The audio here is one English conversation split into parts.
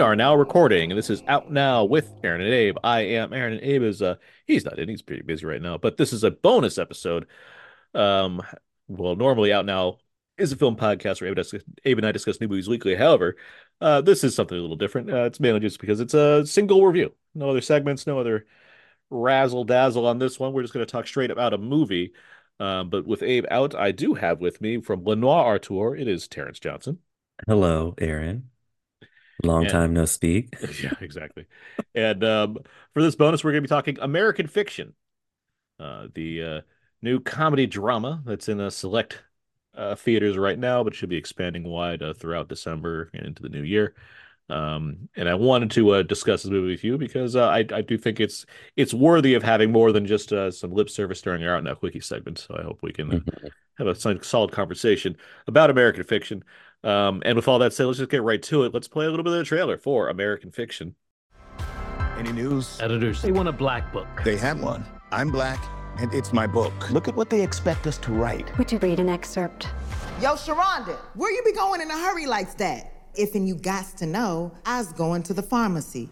We are now recording, and this is out now with Aaron and Abe. I am Aaron, and Abe is uh he's not in, he's pretty busy right now, but this is a bonus episode. Um, well, normally out now is a film podcast where Abe, Abe and I discuss new movies weekly. However, uh, this is something a little different. Uh, it's mainly just because it's a single review, no other segments, no other razzle dazzle on this one. We're just going to talk straight about a movie. Um, but with Abe out, I do have with me from Le Noir Auteur, it is Terence Johnson. Hello, Aaron. Long And- time no speak. yeah, exactly. And um, for this bonus, we're going to be talking American Fiction, uh, the uh, new comedy drama that's in a select uh, theaters right now, but should be expanding wide uh, throughout December and into the new year. Um, and I wanted to uh, discuss this movie with you because uh, I I do think it's it's worthy of having more than just uh, some lip service during our out now quickie segment. So I hope we can uh, Mhm. have a solid conversation about American Fiction. Um, and with all that said, let's just get right to it. Let's play a little bit of the trailer for American Fiction. Any news? Editors, they want a black book. They have one. I'm black, and it's my book. Look at what they expect us to write. Would you read an excerpt? Yo, Sharonda, where you be going in a hurry like that? If and you got to know, I was going to the pharmacy.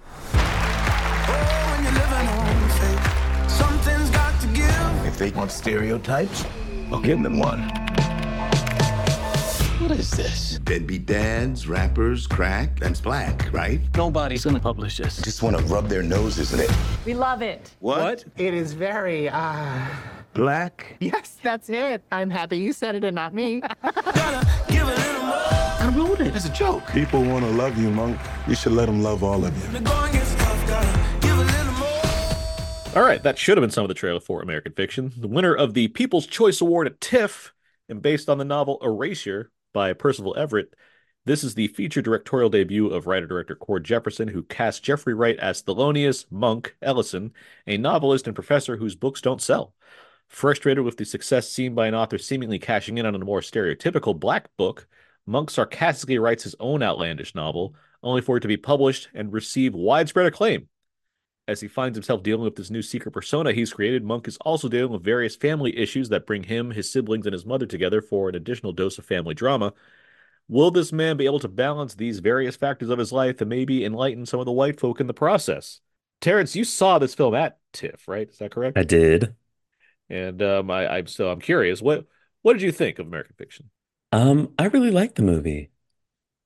If they want stereotypes, I'll give them one. What is this? Deadbeat dads, rappers, crack, that's black, right? Nobody's gonna publish this. Just want to rub their noses in it. We love it. What? It is very, uh. Black? Yes, that's it. I'm happy you said it and not me. I wrote it as a joke. People want to love you, Monk. You should let them love all of you. All right, that should have been some of the trailer for American Fiction. The winner of the People's Choice Award at TIFF, and based on the novel Erasure by Percival Everett, this is the feature directorial debut of writer-director Cord Jefferson, who cast Jeffrey Wright as Thelonious Monk Ellison, a novelist and professor whose books don't sell. Frustrated with the success seen by an author seemingly cashing in on a more stereotypical black book, Monk sarcastically writes his own outlandish novel, only for it to be published and receive widespread acclaim. As he finds himself dealing with this new secret persona he's created, Monk is also dealing with various family issues that bring him, his siblings, and his mother together for an additional dose of family drama. Will this man be able to balance these various factors of his life and maybe enlighten some of the white folk in the process? Terence, you saw this film at TIFF, right? Is that correct? I did. And um, I, I'm so I'm curious. What what did you think of American Fiction? Um, I really like the movie.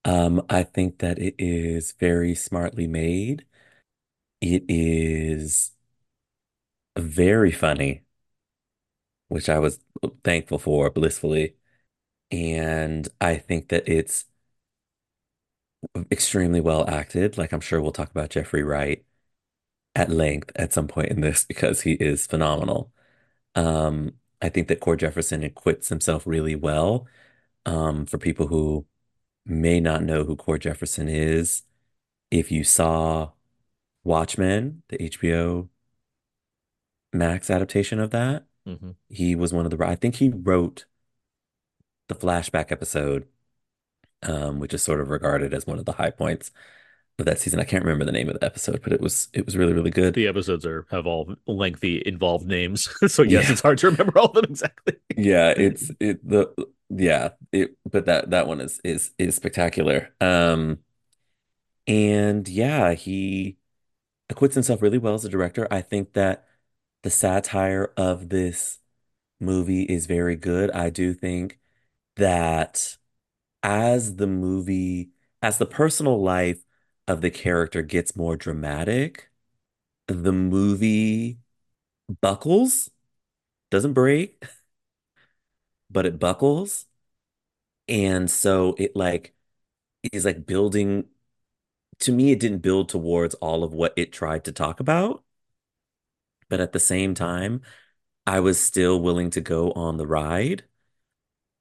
Um, I think that it is very smartly made. It is very funny, which I was thankful for, blissfully. And I think that it's extremely well acted. Like I'm sure we'll talk about Jeffrey Wright at length at some point in this because he is phenomenal. Um, I think that Cord Jefferson acquits himself really well. Um, for people who may not know who Cord Jefferson is, if you saw Watchmen, the HBO Max adaptation of that, Mm-hmm. he was one of the, I think he wrote the flashback episode, um, which is sort of regarded as one of the high points of that season. I can't remember the name of the episode, but it was it was really, really good. The episodes are have all lengthy involved names, so yes, Yeah. it's hard to remember all of them exactly. Yeah, it's it the yeah, it but that that one is is is spectacular. Um and yeah, he acquits himself really well as a director. I think that the satire of this movie is very good. I do think that as the movie, as the personal life of the character gets more dramatic, the movie buckles, doesn't break, but it buckles. And so it like is like building to me, it didn't build towards all of what it tried to talk about. But at the same time, I was still willing to go on the ride.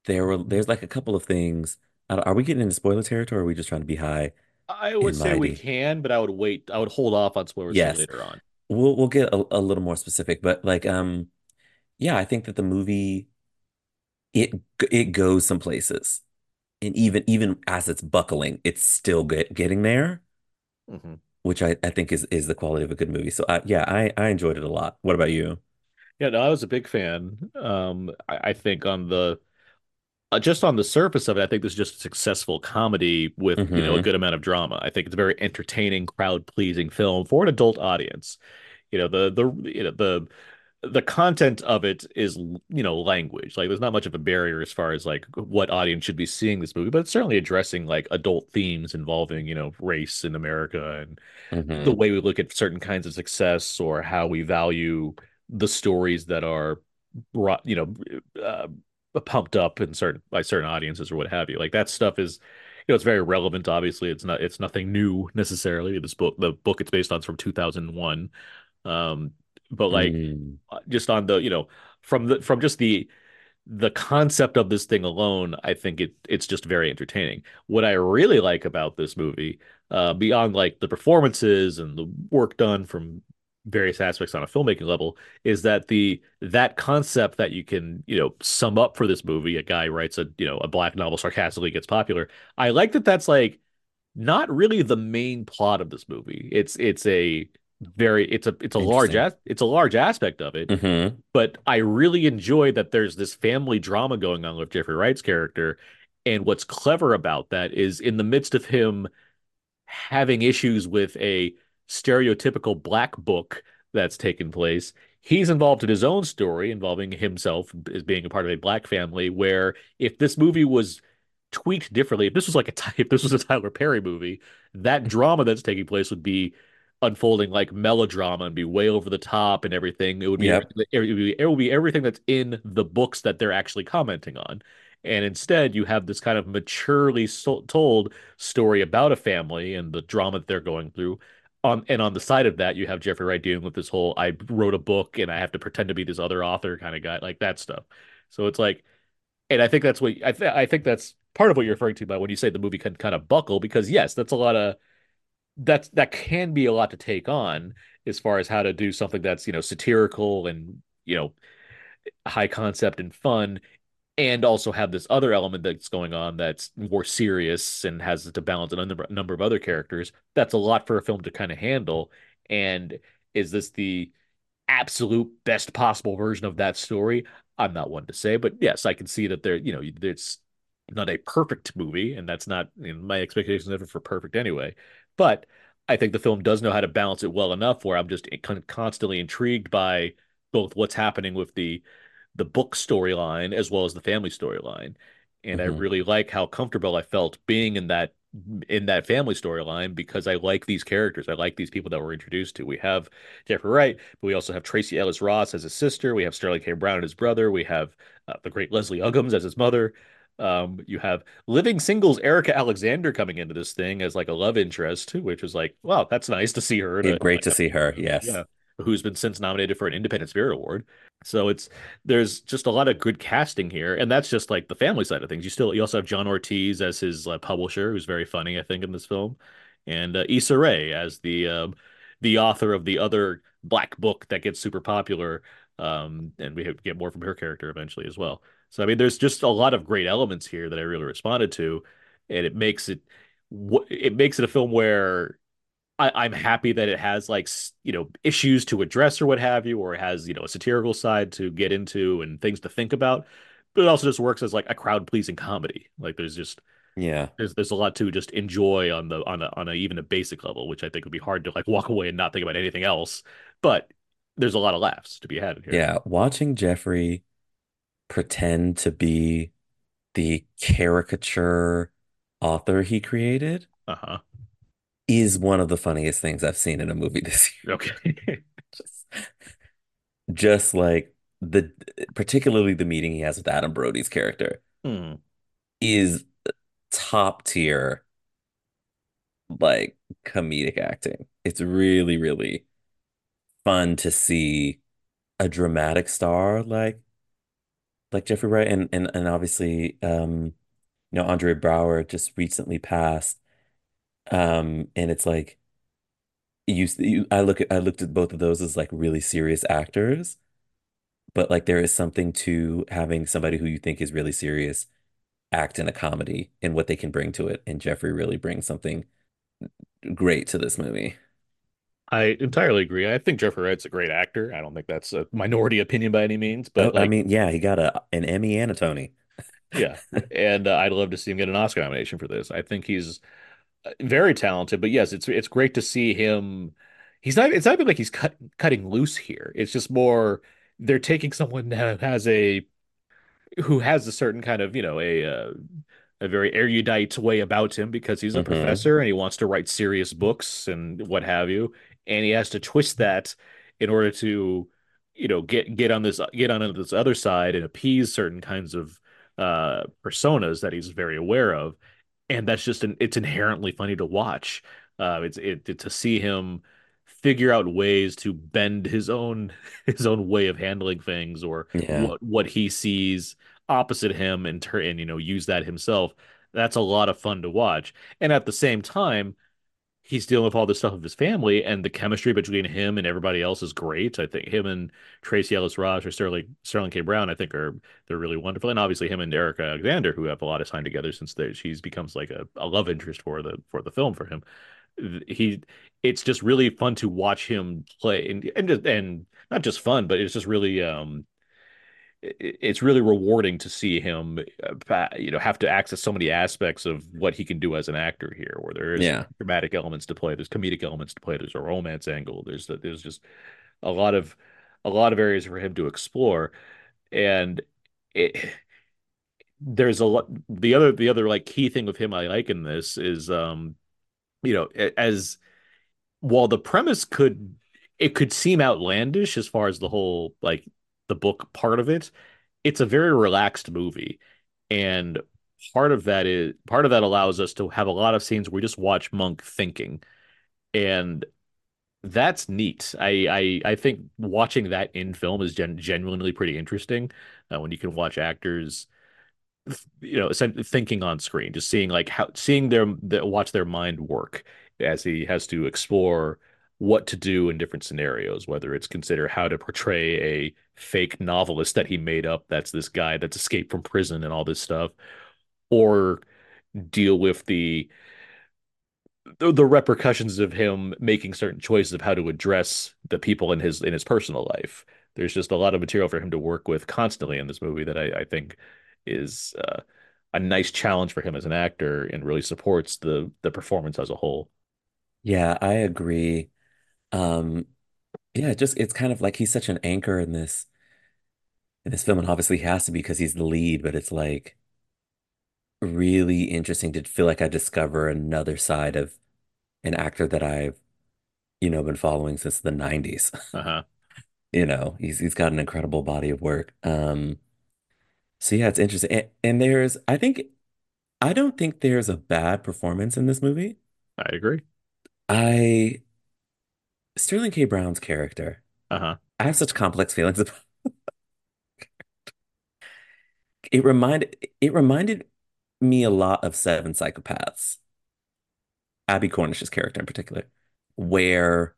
There were there's like a couple of things. Are we getting into spoiler territory or are we just trying to be high? I would say we can, but I would wait. I would hold off on spoilers Yes. later on. We'll we'll get a, a little more specific, but like um yeah, I think that the movie it it goes some places. And even even as it's buckling, it's still get, getting there, Mhm. which I, I think is is the quality of a good movie. So I, yeah, I I enjoyed it a lot. What about you? Yeah, no, I was a big fan. Um, I, I think on the uh, just on the surface of it, I think this is just a successful comedy with, you know, a hmm good amount of drama. I think it's a very entertaining, crowd-pleasing film for an adult audience. You know, the the you know the the content of it is, you know, language. Like there's not much of a barrier as far as like what audience should be seeing this movie, but it's certainly addressing like adult themes involving, you know, race in America and the hmm way we look at certain kinds of success or how we value the stories that are brought, you know, uh, pumped up in certain by certain audiences or what have you. Like that stuff is, you know, it's very relevant. Obviously, it's not it's nothing new necessarily. This book, the book it's based on is from 2001. Um, but like Mm. uh, just on the, you know, from the from just the the concept of this thing alone, I think it it's just very entertaining. What I really like about this movie, uh, beyond like the performances and the work done from various aspects on a filmmaking level, is that the that concept that you can, you know, sum up for this movie, a guy writes a, you know, a black novel sarcastically gets popular. I like that that's like not really the main plot of this movie. It's it's a very it's a it's a large as it's a large aspect of it hmm but I really enjoy that there's this family drama going on with Jeffrey Wright's character. And what's clever about that is in the midst of him having issues with a stereotypical black book that's taken place, he's involved in his own story involving himself as being a part of a black family. Where if this movie was tweaked differently, if this was like a if this was a Tyler Perry movie, that drama that's taking place would be unfolding like melodrama and be way over the top and everything. It would be Yep. everything, it would be, it would be everything that's in the books that they're actually commenting on. And instead, you have this kind of maturely so told story about a family and the drama that they're going through. On and on the side of that, you have Jeffrey Wright dealing with this whole I wrote a book and I have to pretend to be this other author kind of guy, like that stuff. So it's like, and I think that's what I th I think that's part of what you're referring to by when you say the movie can kind of buckle, because yes, that's a lot of that's that can be a lot to take on as far as how to do something that's, you know, satirical and, you know, high concept and fun, and also have this other element that's going on that's more serious and has to balance a number, number of other characters. That's a lot for a film to kind of handle. And is this the absolute best possible version of that story? I'm not one to say, but yes, I can see that there, you know, it's not a perfect movie, and that's not you know, my expectations never for perfect anyway. But I think the film does know how to balance it well enough where I'm just con constantly intrigued by both what's happening with the the book storyline as well as the family storyline. And I hmm really like how comfortable I felt being in that in that family storyline because I like these characters. I like these people that we're introduced to. We have Jeffrey Wright, but we also have Tracee Ellis Ross as his sister. We have Sterling K. Brown as his brother. We have uh, the great Leslie Uggams as his mother. Um, you have living singles Erika Alexander coming into this thing as like a love interest, which is like, wow, that's nice to see her in a, It, in great like to see her. yeah, Yes. who's been since nominated for an Independent Spirit Award. So it's there's just a lot of good casting here, and that's just like the family side of things. You still you also have John Ortiz as his uh, publisher, who's very funny, I think, in this film, and uh, Issa Rae as the um, the author of the other black book that gets super popular. Um, and we get more from her character eventually as well. So I mean, there's just a lot of great elements here that I really responded to, and it makes it it makes it a film where I, I'm happy that it has like you know issues to address or what have you, or it has you know a satirical side to get into and things to think about. But it also just works as like a crowd pleasing comedy. Like there's just Yeah. there's there's a lot to just enjoy on the on a on a even a basic level, which I think would be hard to like walk away and not think about anything else. But there's a lot of laughs to be had in here. Yeah. Watching Jeffrey pretend to be the caricature author he created Uh-huh. is one of the funniest things I've seen in a movie this year. Okay. Just, just like the particularly the meeting he has with Adam Brody's character Hmm. is top tier like comedic acting. It's really, really fun to see a dramatic star like like Jeffrey Wright and and and obviously um you know Andre Braugher just recently passed um and it's like you, you I look at I looked at both of those as like really serious actors but like there is something to having somebody who you think is really serious act in a comedy and what they can bring to it and Jeffrey really brings something great to this movie. I entirely agree. I think Jeffrey Wright's a great actor. I don't think that's a minority opinion by any means, Oh, but I mean, yeah, he got a an Emmy and a Tony. Yeah, and uh, I'd love to see him get an Oscar nomination for this. I think he's uh, very talented, but yes, it's it's great to see him. He's not. It's not even like he's cut, cutting loose here. It's just more they're taking someone that has a who has a certain kind of you know a uh, a very erudite way about him because he's a hmm professor and he wants to write serious books and what have you, and he has to twist that in order to you know get get on this get on this other side and appease certain kinds of uh personas that he's very aware of and that's just an it's inherently funny to watch. Uh, it's it, it to see him figure out ways to bend his own his own way of handling things or Yeah. what what he sees opposite him and turn and you know use that himself. That's a lot of fun to watch. And at the same time, he's dealing with all this stuff of his family, and the chemistry between him and everybody else is great. I think him and Tracee Ellis Ross or Sterling Sterling K. Brown, I think are they're really wonderful, and obviously him and Erika Alexander, who have a lot of time together since she's becomes like a, a love interest for the for the film for him. He, it's just really fun to watch him play, and and just, and not just fun, but it's just really um it's really rewarding to see him, uh, you know, have to access so many aspects of what he can do as an actor here, where there's Yeah. dramatic elements to play, there's comedic elements to play, there's a romance angle, there's there's just a lot of a lot of areas for him to explore, and it there's a lot. The other the other like key thing with him I like in this is, um, you know, as while the premise could it could seem outlandish as far as the whole like the book part of it, it's a very relaxed movie. And part of that is part of that allows us to have a lot of scenes where we just watch Monk thinking. And that's neat. I I, I think watching that in film is gen genuinely pretty interesting. Uh, when you can watch actors you know, thinking on screen, just seeing like how seeing their, their watch their mind work as he has to explore what to do in different scenarios, whether it's consider how to portray a fake novelist that he made up that's this guy that's escaped from prison and all this stuff, or deal with the the, repercussions of him making certain choices of how to address the people in his in his personal life. There's just a lot of material for him to work with constantly in this movie that I, I think is uh, a nice challenge for him as an actor and really supports the the performance as a whole. Yeah, I agree. Um, yeah, just it's kind of like he's such an anchor in this in this film, and obviously he has to be because he's the lead, but it's like really interesting to feel like I discover another side of an actor that I've, you know, been following since the 90s. Uh-huh. You know, he's he's got an incredible body of work. Um, so yeah, it's interesting. And, and there's, I think, I don't think there's a bad performance in this movie. I agree. I Sterling K. Brown's character, Uh-huh. I have such complex feelings about it reminded it reminded me a lot of Seven Psychopaths. Abbie Cornish's character in particular, where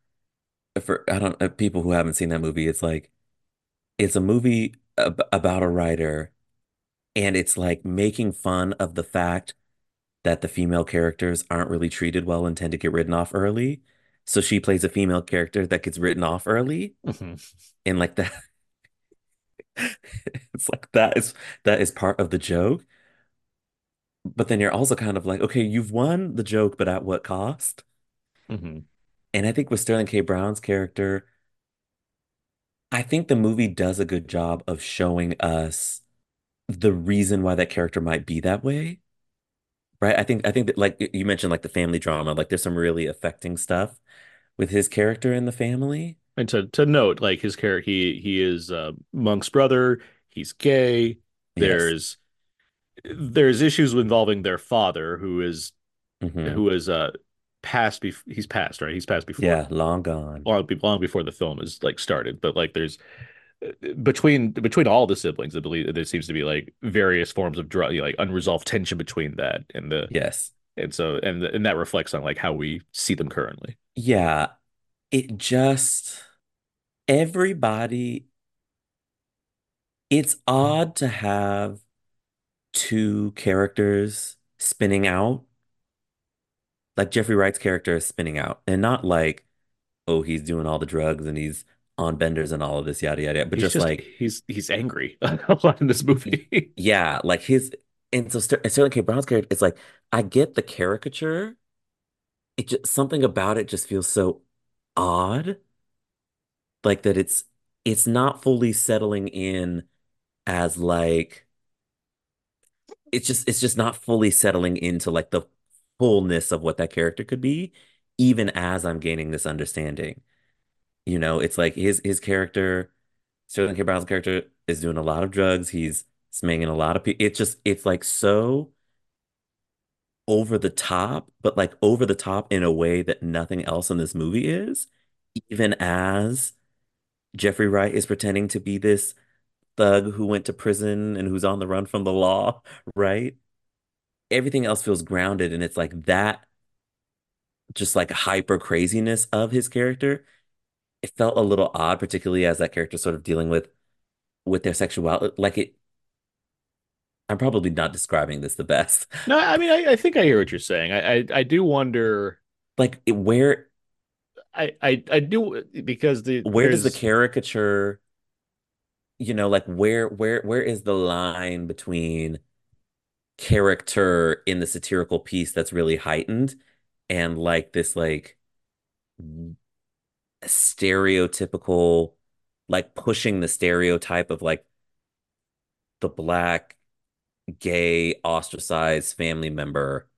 for I don't uh, people who haven't seen that movie, it's like it's a movie ab about a writer, and it's like making fun of the fact that the female characters aren't really treated well and tend to get written off early. So she plays a female character that gets written off early, Mhm. and like that, it's like that is that is part of the joke. But then you're also kind of like, okay, you've won the joke, but at what cost? Mhm. And I think with Sterling K. Brown's character, I think the movie does a good job of showing us the reason why that character might be that way. Right? I think I think that like you mentioned like the family drama, like there's some really affecting stuff with his character in the family. And to to note, like his character, he he is uh, Monk's brother. He's gay. Yes. There's there's issues involving their father, who is hmm who is uh passed. Bef he's passed, right? He's passed before Yeah, long gone. long, be- long before the film is like started. But like there's between between all the siblings, I believe there seems to be like various forms of drug, like unresolved tension between that and the Yes. And so and and that reflects on like how we see them currently. Yeah, it just everybody, it's odd to have two characters spinning out. Like Jeffrey Wright's character is spinning out, and not like, oh, he's doing all the drugs and he's on benders and all of this, yada yada, yada, but just just like, he's he's angry a lot in this movie. yeah, like his and so Ster Sterling K. Brown's character, it's like I get the caricature. It just something about it just feels so odd, like that it's it's not fully settling in as like it's just it's just not fully settling into like the fullness of what that character could be, even as I'm gaining this understanding. You know, it's like his his character, Sterling K. Brown's character is doing a lot of drugs. He's smanging a lot of people. It's just it's like so over the top, but like over the top in a way that nothing else in this movie is, even as Jeffrey Wright is pretending to be this thug who went to prison and who's on the run from the law, right? Everything else feels grounded, and it's like that just like hyper craziness of his character. It felt a little odd, particularly as that character sort of dealing with with their sexuality. Like it, I'm probably not describing this the best. No, I mean, I, I think I hear what you're saying. I, I, I do wonder, Like where I, I, I do because the where does the caricature, you know, like where where where is the line between character in the satirical piece that's really heightened and like this like stereotypical like pushing the stereotype of like the black gay ostracized family member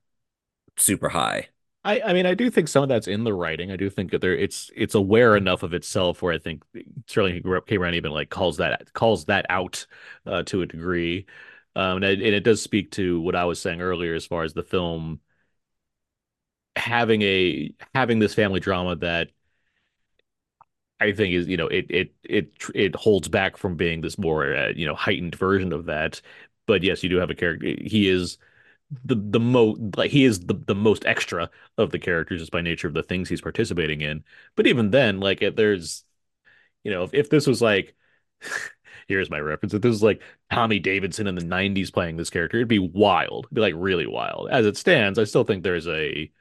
super high. I, I mean, I do think some of that's in the writing. I do think that there it's it's aware enough of itself where I think Sterling K. Brown even like calls that calls that out uh, to a degree. Um, and it, and it does speak to what I was saying earlier as far as the film having a having this family drama that I think is you know it it it it holds back from being this more uh, you know heightened version of that. But yes, you do have a character. He is the the most like he is the the most extra of the characters just by nature of the things he's participating in. But even then, like it, there's you know if if this was like here's my reference if this was like Tommy Davidson in the 90s playing this character, it'd be wild. It'd be like really wild. As it stands, I still think there's a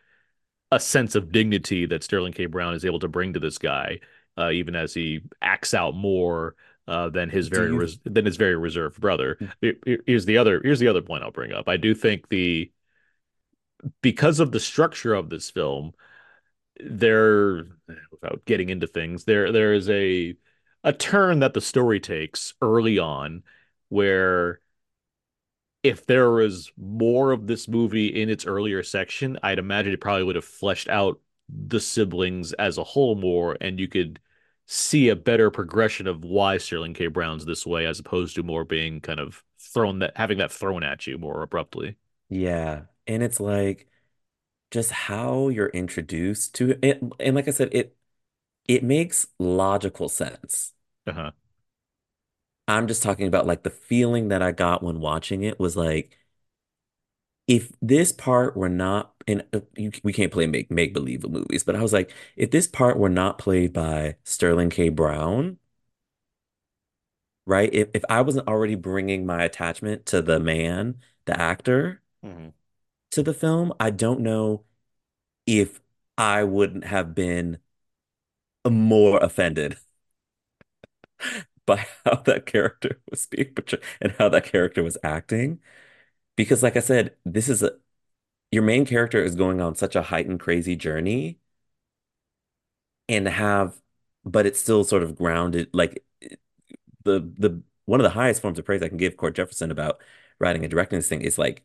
a sense of dignity that Sterling K. Brown is able to bring to this guy, uh, even as he acts out more uh, than his very you- res than his very reserved brother. Here- Here's the other here's the other point I'll bring up. I do think the because of the structure of this film, there without getting into things, there there is a a turn that the story takes early on where if there was more of this movie in its earlier section, I'd imagine it probably would have fleshed out the siblings as a whole more, and you could see a better progression of why Sterling K. Brown's this way, as opposed to more being kind of thrown that having that thrown at you more abruptly. Yeah. And it's like just how you're introduced to it. And like I said, it it makes logical sense. Uh-huh. I'm just talking about like the feeling that I got when watching it was like if this part were not and uh, you, we can't play make make believe movies, but I was like if this part were not played by Sterling K. Brown, right? If if I wasn't already bringing my attachment to the man, the actor, to the film, I don't know if I wouldn't have been more offended by how that character was being portrayed and how that character was acting. Because, like I said, this is a your main character is going on such a heightened, crazy journey, and have, but it's still sort of grounded. Like the the one of the highest forms of praise I can give Cord Jefferson about writing and directing this thing is like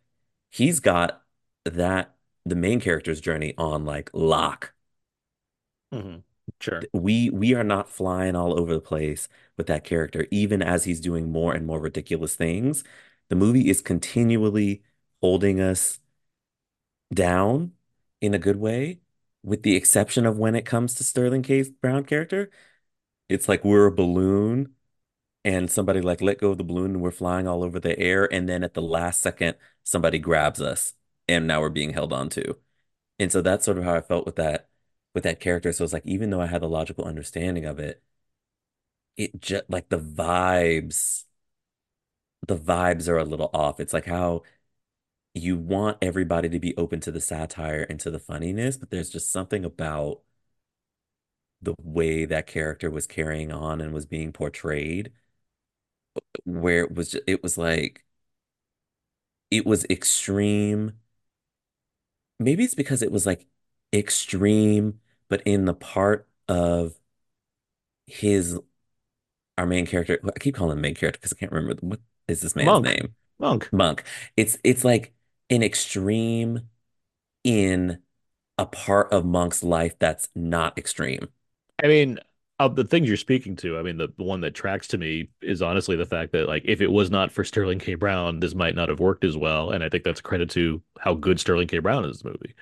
he's got that the main character's journey on like lock. Mm-hmm. Sure. We we are not flying all over the place with that character, even as he's doing more and more ridiculous things. The movie is continually holding us down in a good way, with the exception of when it comes to Sterling K. Brown character. It's like we're a balloon and somebody like let go of the balloon and we're flying all over the air, and then at the last second, somebody grabs us and now we're being held on to. And so that's sort of how I felt with that with that character. So it's like even though I had the logical understanding of it, it just like the vibes, the vibes are a little off. It's like how you want everybody to be open to the satire and to the funniness, but there's just something about the way that character was carrying on and was being portrayed where it was just, it was like it was extreme. Maybe it's because it was like extreme, but in the part of his our main character. I keep calling him main character because I can't remember what is this man's Monk. name. Monk. Monk. It's it's like an extreme in a part of Monk's life that's not extreme. I mean, of the things you're speaking to, I mean, the, the one that tracks to me is honestly the fact that, like, if it was not for Sterling K. Brown, this might not have worked as well. And I think that's credit to how good Sterling K. Brown is in this movie.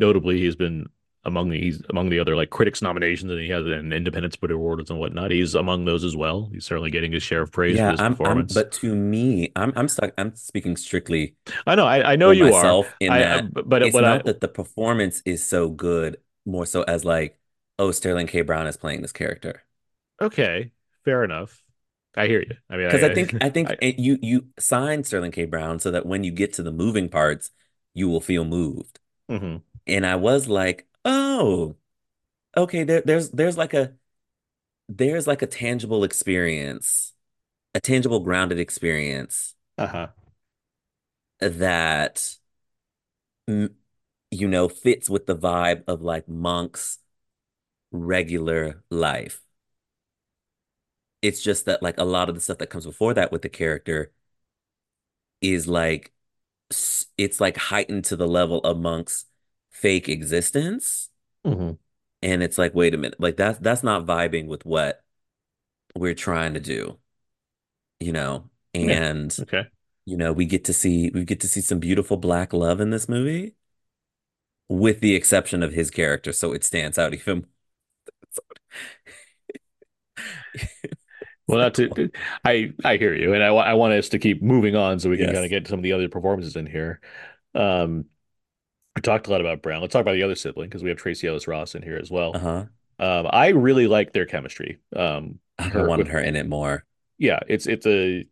Notably, he's been among the he's among the other like critics nominations, and he has an Independent Spirit Awards and whatnot. He's among those as well. He's certainly getting his share of praise Yeah, for his I'm, I'm, performance. but to me, I'm, I'm stuck. I'm speaking strictly I know, I, I know you myself are. in I, I- that but but it's not I that the performance is so good, more so as like, oh, Sterling K. Brown is playing this character. okay, fair enough. I hear you. I mean, Because I think I think I- it- you you signed Sterling K. Brown so that when you get to the moving parts, you will feel moved. Mhm. And I was like, oh, okay, there, there's there's like a there's like a tangible experience, a tangible grounded experience Uh-huh. that you know fits with the vibe of like Monk's regular life. It's just that like a lot of the stuff that comes before that with the character is like it's like heightened to the level of Monk's fake existence. Mhm. And it's like, wait a minute, like that's that's not vibing with what we're trying to do, you know? Yeah. And Okay. you know, we get to see we get to see some beautiful black love in this movie, with the exception of his character, so it stands out even. Well, not to, I I hear you, and I I want us to keep moving on so we can Yes. kind of get some of the other performances in here. Um, we talked a lot about Brown. Let's talk about the other sibling because we have Tracee Ellis Ross in here as well. Uh-huh. Um, I really like their chemistry. Um, I her wanted with- her in it more. yeah, it's it's a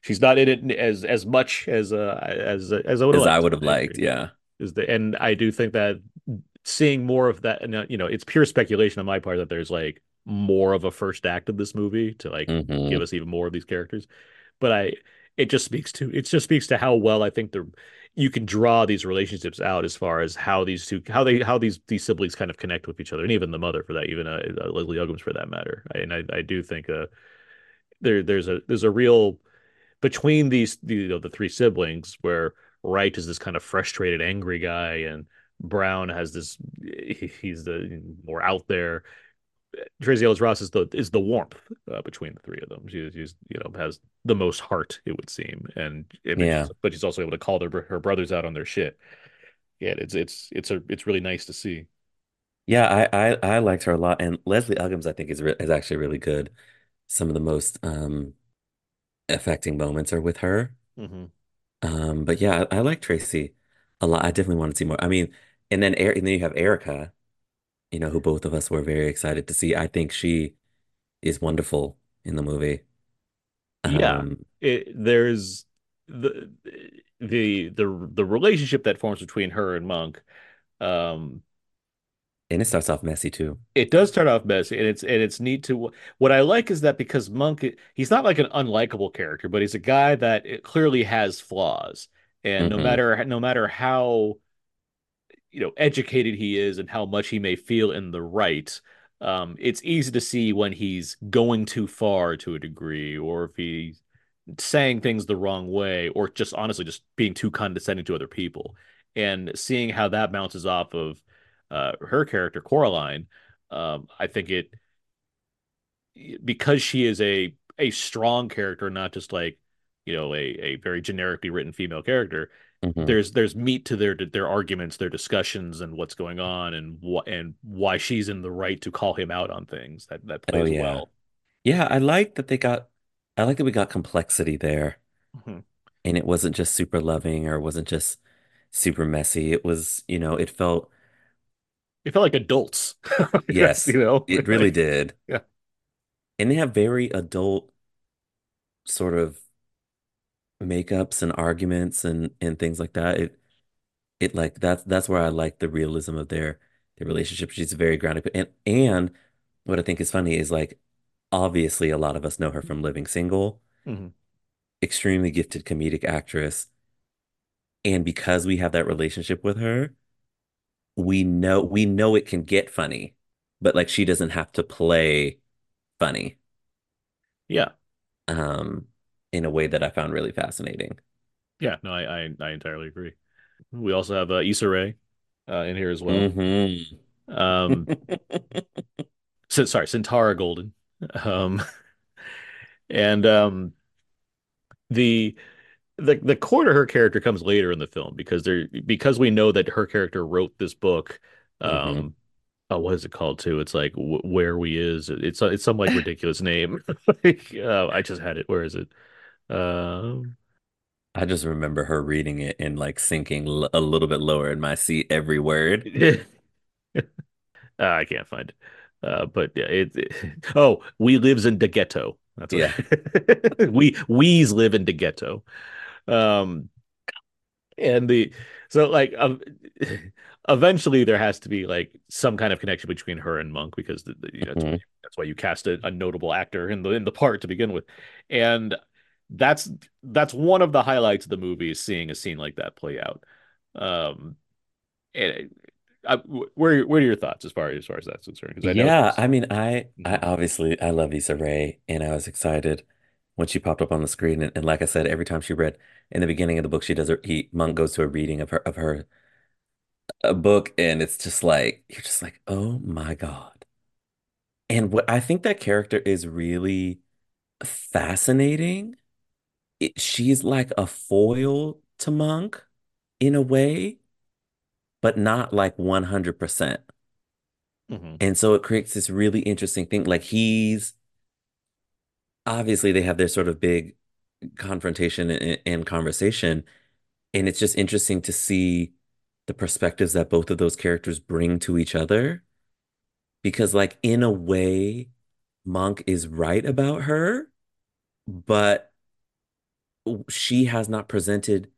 she's not in it as as much as uh as as I would As have I liked. would have liked, yeah. is the and I do think that seeing more of that, and uh, you know, it's pure speculation on my part that there's like more of a first act of this movie to like Mhm. give us even more of these characters. But I, it just speaks to it just speaks to how well I think the you can draw these relationships out as far as how these two how they how these these siblings kind of connect with each other and even the mother for that even uh, uh, Leslie Uggams for that matter. I, and I I do think uh there there's a there's a real between these the, you know, the three siblings where Wright is this kind of frustrated angry guy and Brown has this he- he's the more out there Tracee Ellis Ross is the is the warmth uh, between the three of them. She's, she's you know has the most heart it would seem, and it Yeah. but she's also able to call their her brothers out on their shit. Yeah, it's it's it's a it's really nice to see. Yeah, I, I I liked her a lot, and Leslie Uggams I think is re is actually really good. Some of the most um affecting moments are with her. hmm Um, but yeah, I, I like Tracee a lot. I definitely want to see more. I mean, and then and then you have Erika, you know, who both of us were very excited to see. I think she is wonderful in the movie. Yeah. Um, It, there's the the the the relationship that forms between her and Monk. Um, and it starts off messy too. It does start off messy, and it's and it's neat to. What I like is that because Monk, he's not like an unlikable character, but he's a guy that clearly has flaws, and no Mhm. matter no matter how you know educated he is and how much he may feel in the right, um, it's easy to see when he's going too far to a degree, or if he's saying things the wrong way, or just honestly just being too condescending to other people, and seeing how that bounces off of uh, her character Coraline, um, I think it because she is a a strong character, not just like you know a a very generically written female character. Mhm. There's there's meat to their their arguments, their discussions, and what's going on, and what and why she's in the right to call him out on things. That that Oh plays yeah. well. Yeah, I like that they got I like that we got complexity there. Mhm. And it wasn't just super loving or it wasn't just super messy. It was, you know, it felt It felt like adults. Yes, you know, it really did. Yeah. And they have very adult sort of makeups and arguments and and things like that. It it like that's that's where I like the realism of their their relationship. She's very grounded. And and what I think is funny is like obviously a lot of us know her from Living Single. Mhm. extremely gifted comedic actress. And because we have that relationship with her, we know we know it can get funny, but like she doesn't have to play funny. Yeah. Um, in a way that I found really fascinating. Yeah, no, I I, I entirely agree. We also have uh, Issa Rae uh, in here as well. Mm-hmm. Um, so, sorry, Sintara Golden. Um, and um, the the the core to her character comes later in the film because there because we know that her character wrote this book. Um, Mhm. oh, what is it called too? It's like where we is. It's it's some like ridiculous name. Like, uh, I just had it. Where is it? Um, I just remember her reading it and like sinking l a little bit lower in my seat every word. uh, I can't find it. Uh, but yeah, it, it- oh, we lives in the ghetto. That's Yeah. we we's live in the ghetto. Um, and the so like um, eventually there has to be like some kind of connection between her and Monk because the, the- you know Mhm. that's why you cast a, a notable actor in the in the part to begin with, and that's that's one of the highlights of the movie is seeing a scene like that play out. Um, and I, where where are your thoughts as far as far as that's concerned? I Yeah, I mean, I I Mhm. obviously I love Issa Rae, and I was excited when she popped up on the screen. And, and like I said, every time she read in the beginning of the book, she does her he Monk goes to a reading of her of her a book, and it's just like you're just like, oh my God. And what I think that character is really fascinating. It, she's like a foil to Monk in a way, but not like 100%. Mhm. And so it creates this really interesting thing. Like he's obviously they have their sort of big confrontation and, and conversation. And it's just interesting to see the perspectives that both of those characters bring to each other. Because, like, in a way, Monk is right about her, but she has not presented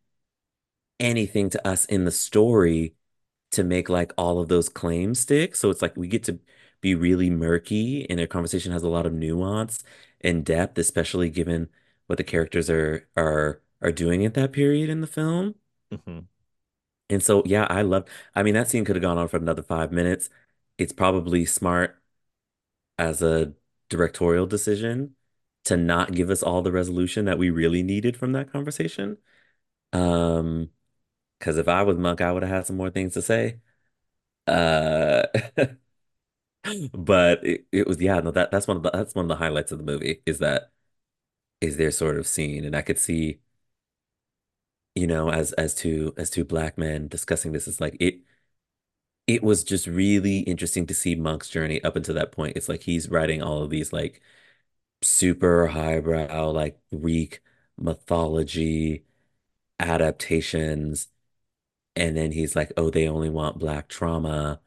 anything to us in the story to make like all of those claims stick. So it's like we get to be really murky and their conversation has a lot of nuance and depth, especially given what the characters are are are doing at that period in the film. Mhm. And so yeah, I love I mean that scene could have gone on for another five minutes. It's probably smart as a directorial decision to not give us all the resolution that we really needed from that conversation. Um, because if I was Monk, I would have had some more things to say. Uh, but it, it was yeah, no, that that's one of the that's one of the highlights of the movie is that is their sort of scene, and I could see, you know, as as two as two black men discussing this, it's like it it was just really interesting to see Monk's journey up until that point. It's like he's writing all of these like super highbrow, like Greek mythology adaptations. And then he's like, oh, they only want black trauma.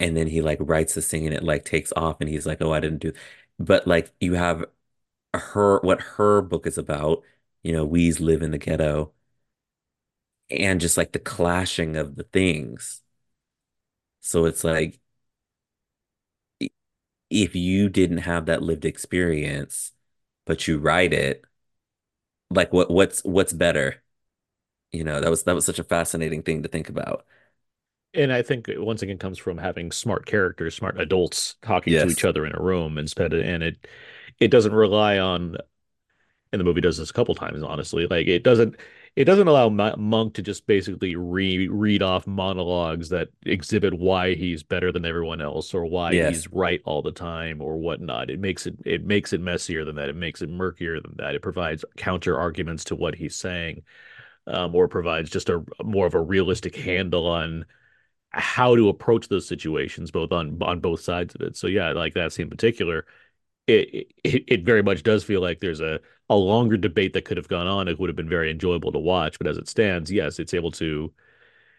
And then he like writes this thing and it like takes off and he's like, oh, I didn't do. But like you have her, what her book is about, you know, we's live in the ghetto and just like the clashing of the things. So it's like, if you didn't have that lived experience, but you write it, like what what's what's better? You know, that was that was such a fascinating thing to think about. And I think it once again comes from having smart characters, smart adults talking to each other in a room instead of, and it it doesn't rely on and the movie does this a couple times, honestly. Like it doesn't it doesn't allow Monk to just basically re read off monologues that exhibit why he's better than everyone else or why Yes. he's right all the time or whatnot. It makes it it makes it messier than that. It makes it murkier than that. It provides counter arguments to what he's saying, um, or provides just a more of a realistic handle on how to approach those situations, both on on both sides of it. So yeah, like that scene in particular it, it it very much does feel like there's a a longer debate that could have gone on. It would have been very enjoyable to watch, but as it stands, yes, it's able to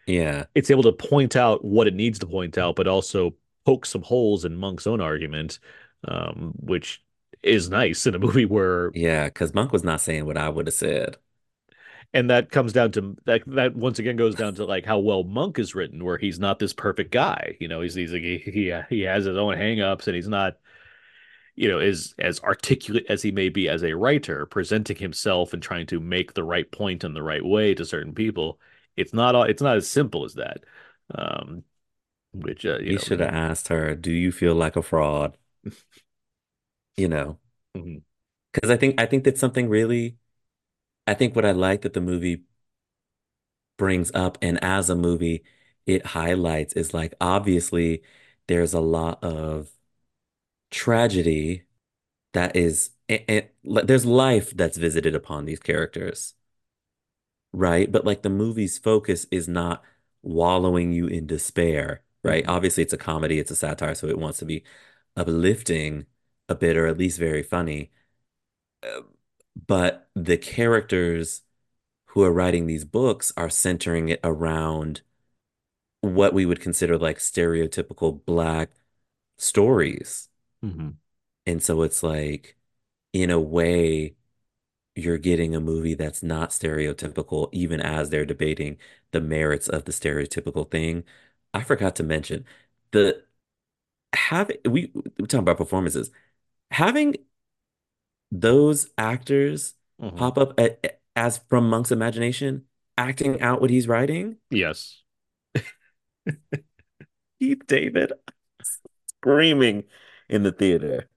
Yeah. it's able to point out what it needs to point out, but also poke some holes in Monk's own argument, um, which is nice in a movie where Yeah, because Monk was not saying what I would have said. and that comes down to that that once again goes down to like how well Monk is written, where he's not this perfect guy. You know, he's he's like he he, he has his own hangups and he's not you know, is as articulate as he may be as a writer, presenting himself and trying to make the right point in the right way to certain people, it's not all, it's not as simple as that. Um, which uh, you He know, should have asked her, "Do you feel like a fraud?" You know, because I think I think that's something really. I think what I like that the movie brings up, and as a movie, it highlights is like obviously there's a lot of tragedy that is, and, and there's life that's visited upon these characters. right? But like the movie's focus is not wallowing you in despair, right? mhm, Obviously, it's a comedy, it's a satire, so it wants to be uplifting a bit, or at least very funny. Uh, But the characters who are writing these books are centering it around what we would consider like stereotypical Black stories. Mhm. And so it's like, in a way, you're getting a movie that's not stereotypical, even as they're debating the merits of the stereotypical thing. I forgot to mention the having we we're talking about performances. Having those actors mhm. pop up a- as from Monk's imagination, acting out what he's writing. Yes. Keith David screaming in the theater.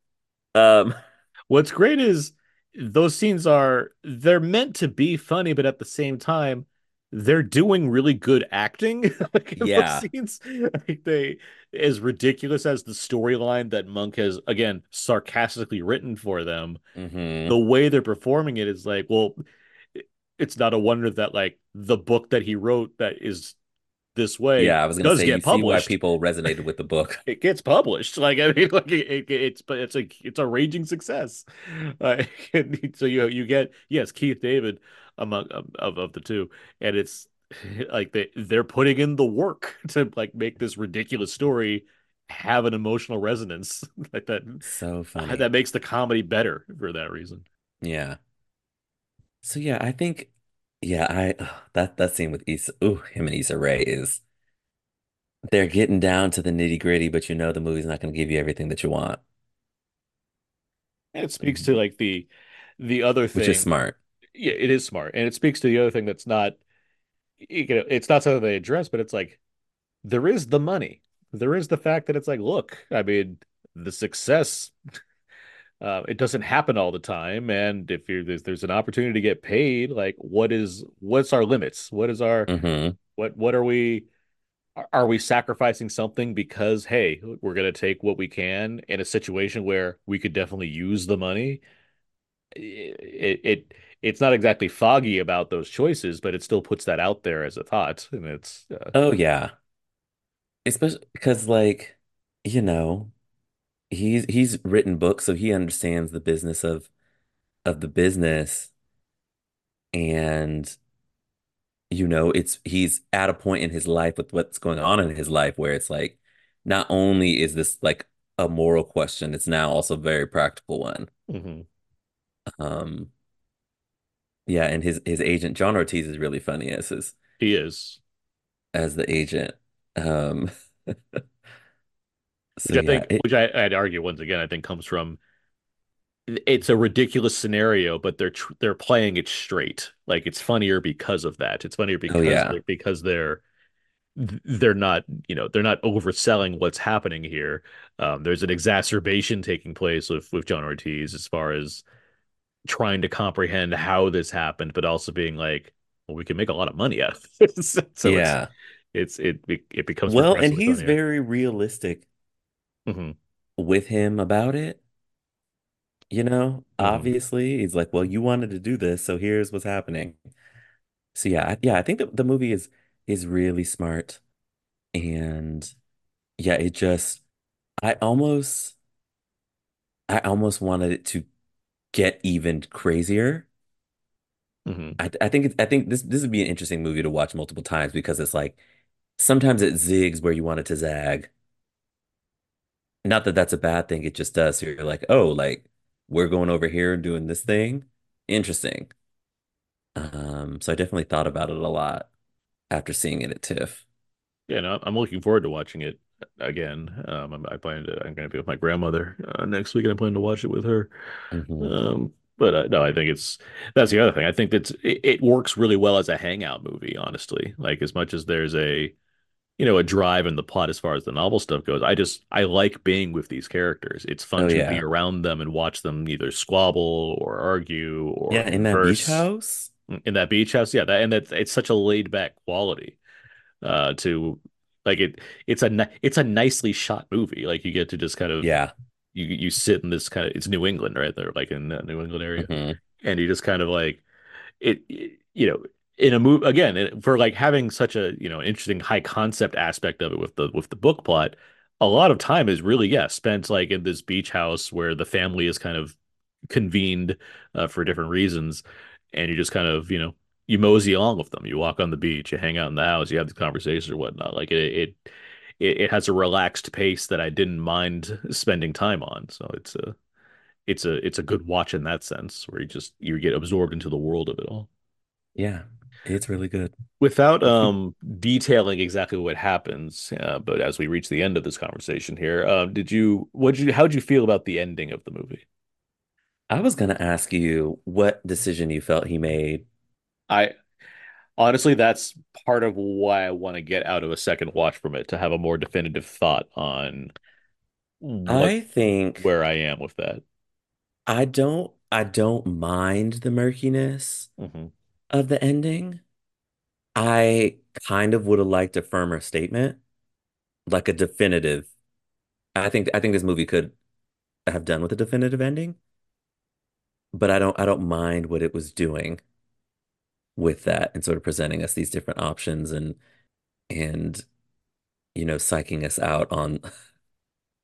Um, What's great is those scenes are they're meant to be funny, but at the same time, they're doing really good acting. Like yeah. scenes, like they as ridiculous as the storyline that Monk has again sarcastically written for them, hmm the way they're performing it is like, well, it's not a wonder that like the book that he wrote that is this way Yeah, I was gonna does say you get see why people resonated with the book. it gets published. Like I mean, like it, it, it's but it's a it's a raging success. Uh, so you you get yes Keith David among of of the two, and it's like they they're putting in the work to like make this ridiculous story have an emotional resonance like that So funny that makes the comedy better for that reason. Yeah. So yeah, I think yeah, I ugh, that that scene with Issa, ooh, him and Issa Rae is they're getting down to the nitty gritty, but you know the movie's not going to give you everything that you want, And it speaks to mm-hmm. like the the other thing which is thing. smart. Yeah, it is smart, and it speaks to the other thing that's not you know it's not something they address, but it's like there is the money. There is the fact that it's like, look, I mean, the success, uh, it doesn't happen all the time. And if you're there's, there's an opportunity to get paid, like what is what's our limits? What is our hmm what what are we are we sacrificing something because hey, we're gonna take what we can in a situation where we could definitely use the money? It it it's not exactly foggy about those choices, but it still puts that out there as a thought, and it's uh, Oh yeah, especially because like you know he's he's written books, so he understands the business of of the business, and you know, it's he's at a point in his life with what's going on in his life where it's like not only is this like a moral question, it's now also a very practical one. mhm. Um, yeah, and his his agent John Ortiz is really funny as his he is. as the agent. Um, so which I yeah, think, it which I, I'd argue once again, I think comes from it's a ridiculous scenario, but they're tr they're playing it straight. Like it's funnier because of that. It's funnier oh because yeah, they're because they're they're not, you know, they're not overselling what's happening here. Um, there's an exacerbation taking place with with John Ortiz as far as trying to comprehend how this happened, but also being like, well, we can make a lot of money out of this. So yeah. it's it it becomes Well, and he's funnier. very realistic hmm with him about it. You know, hmm obviously, he's like, well, you wanted to do this, so here's what's happening. So yeah, I- yeah, I think that the movie is is really smart and yeah, it just I almost I almost wanted it to get even crazier. hmm I I think it's, I think this this would be an interesting movie to watch multiple times because it's like sometimes it zigs where you want it to zag. Not that that's a bad thing, it just does. So you're like, "Oh, like we're going over here and doing this thing. Interesting." Um, so I definitely thought about it a lot after seeing it at TIFF. Yeah, no, I'm looking forward to watching it again. Um, I'm, I plan to. I'm going to be with my grandmother uh, next week, and I plan to watch it with her. Mhm. Um, but uh, no, I think it's that's the other thing. I think that's it, it works really well as a hangout movie, honestly. Like as much as there's a you know a drive in the plot as far as the novel stuff goes, I just I like being with these characters. It's fun Oh to be around them and watch them either squabble or argue or Yeah, in that beach house. in that beach house. Yeah, that and that it's such a laid back quality uh to like it it's a it's a nicely shot movie. Like you get to just kind of Yeah. you you sit in this kind of it's New England, right? They're like in the New England area, hmm and you just kind of like it, it- you know in a move again for like having such a you know interesting high concept aspect of it with the with the book plot. A lot of time is really yeah spent like in this beach house where the family is kind of convened uh, for different reasons, and you just kind of you know you mosey along with them. You walk on the beach, you hang out in the house, you have the conversations or whatnot. Like it, it, it, it has a relaxed pace that I didn't mind spending time on. So it's a, it's a, it's a good watch in that sense, where you just you get absorbed into the world of it all. Yeah. It's really good. Without um detailing exactly what happens, uh, but as we reach the end of this conversation here, um, did you, what did you, how did you feel about the ending of the movie? I was gonna ask you what decision you felt he made. I honestly, that's part of why I want to get out of a second watch from it to have a more definitive thought on what I think where I am with that. I don't I don't mind the murkiness hmm of the ending. I kind of would have liked a firmer statement, like a definitive. I think I think this movie could have done with a definitive ending, but I don't I don't mind what it was doing with that and sort of presenting us these different options and and you know psyching us out on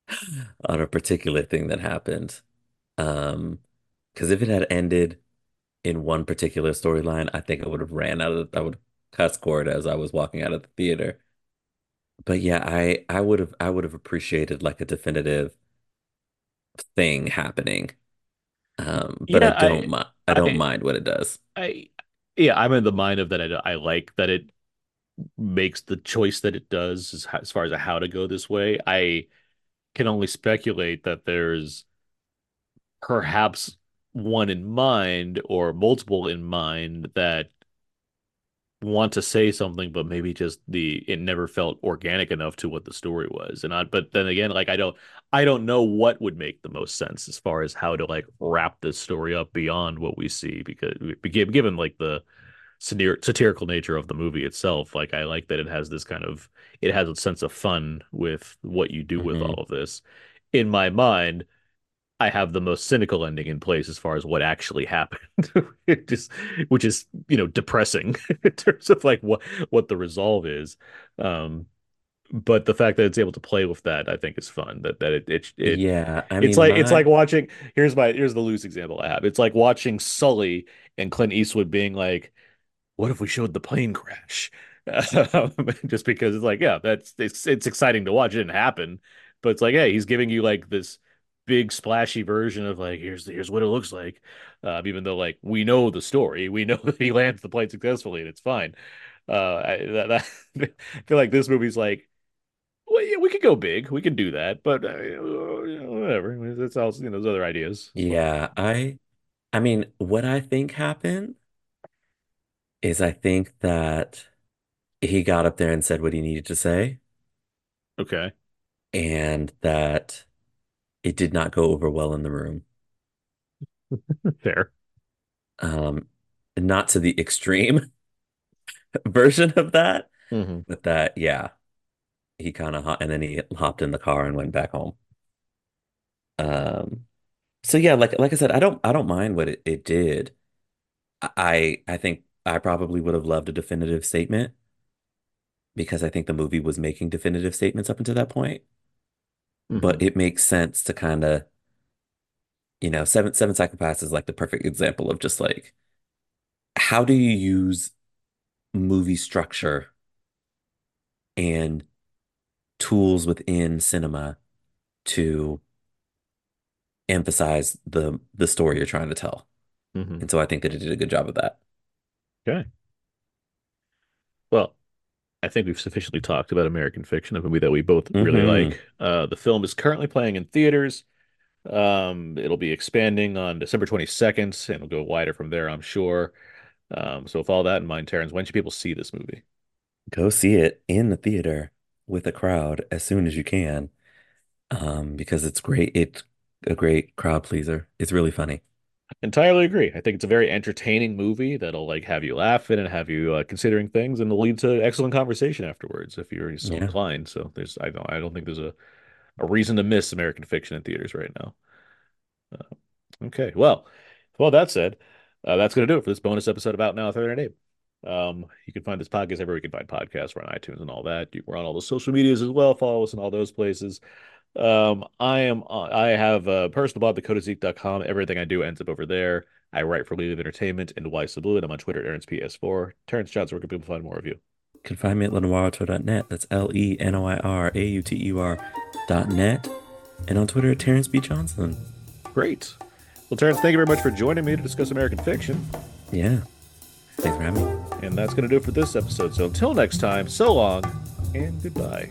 on a particular thing that happened. Um, because if it had ended in one particular storyline, I think I would have ran out of I would cuss Cord as I was walking out of the theater. But yeah, I I would have I would have appreciated like a definitive thing happening. Um, but I don't I, mind I don't I, mind what it does. I, yeah, I'm in the mind of that. I, I like that it makes the choice that it does as, as far as how to go this way. I can only speculate that there's perhaps one in mind or multiple in mind that want to say something, but maybe just the it never felt organic enough to what the story was. And I, but then again, like I don't, I don't know what would make the most sense as far as how to like wrap this story up beyond what we see because given given like the satir satirical nature of the movie itself, like I like that it has this kind of it has a sense of fun with what you do with all hmm of this. In my mind, I have the most cynical ending in place as far as what actually happened, It just which is you know depressing in terms of like what what the resolve is. Um, but the fact that it's able to play with that, I think, is fun. That that it it, it Yeah, I it's mean like it's like watching. Here's my here's the loose example I have. It's like watching Sully and Clint Eastwood being like, what if we showed the plane crash? Um, just because it's like, yeah, that's it's it's exciting to watch. It didn't happen, but it's like, hey, he's giving you like this big splashy version of like, here's here's what it looks like. Um, even though like we know the story, we know that he lands the plane successfully and it's fine. Uh, I, that, that, I feel like this movie's like, well, yeah, we could go big, we could do that, but uh, you know, whatever. That's all you know, those other ideas. yeah, I I mean what I think happened is I think that he got up there and said what he needed to say Okay, and that it did not go over well in the room. fair. Um, not to the extreme version of that, hmm but that, yeah, he kind of and then he hopped in the car and went back home. Um, so yeah, like like I said, I don't I don't mind what it, it did. I I think I probably would have loved a definitive statement because I think the movie was making definitive statements up until that point. Hmm But it makes sense to kind of, you know, Seven Seven Psychopaths is like the perfect example of just like how do you use movie structure and tools within cinema to emphasize the the story you're trying to tell. hmm And so I think that it did a good job of that. Okay. I think we've sufficiently talked about American Fiction, a movie that we both really Mhm. like. Uh, the film is currently playing in theaters. Um, it'll be expanding on December 22nd, and it'll go wider from there, I'm sure. Um, so with all that in mind, Terence, when should people see this movie? Go see it in the theater with a crowd as soon as you can, um, because it's great. It's a great crowd pleaser. It's really funny. Entirely agree. I think it's a very entertaining movie that'll like have you laughing and have you uh, considering things, and it'll lead to excellent conversation afterwards if you're so Yeah. inclined. So there's, I don't, I don't think there's a a reason to miss American Fiction in theaters right now. Uh, okay, well, well that said, uh, that's gonna do it for this bonus episode about now Thursday Night. Um, you can find this podcast everywhere you can find podcasts. We're on iTunes and all that. You- We're on all the social medias as well. Follow us in all those places. Um, I am uh, I have a personal blog, thecodeiszeek.com. Everything I do ends up over there. I write for Lead Entertainment and Why So Blu, and I'm on Twitter at Aaron's PS4. Terence Johnson, where can people find more of you? You can find me at lenoirauteur.net. That's L E N O I R A U T U R dot net. And on Twitter at Terence B. Johnson. Great. Well, Terence, thank you very much for joining me to discuss American Fiction. Yeah. Thanks for having me. And that's going to do it for this episode. So until next time, so long and goodbye.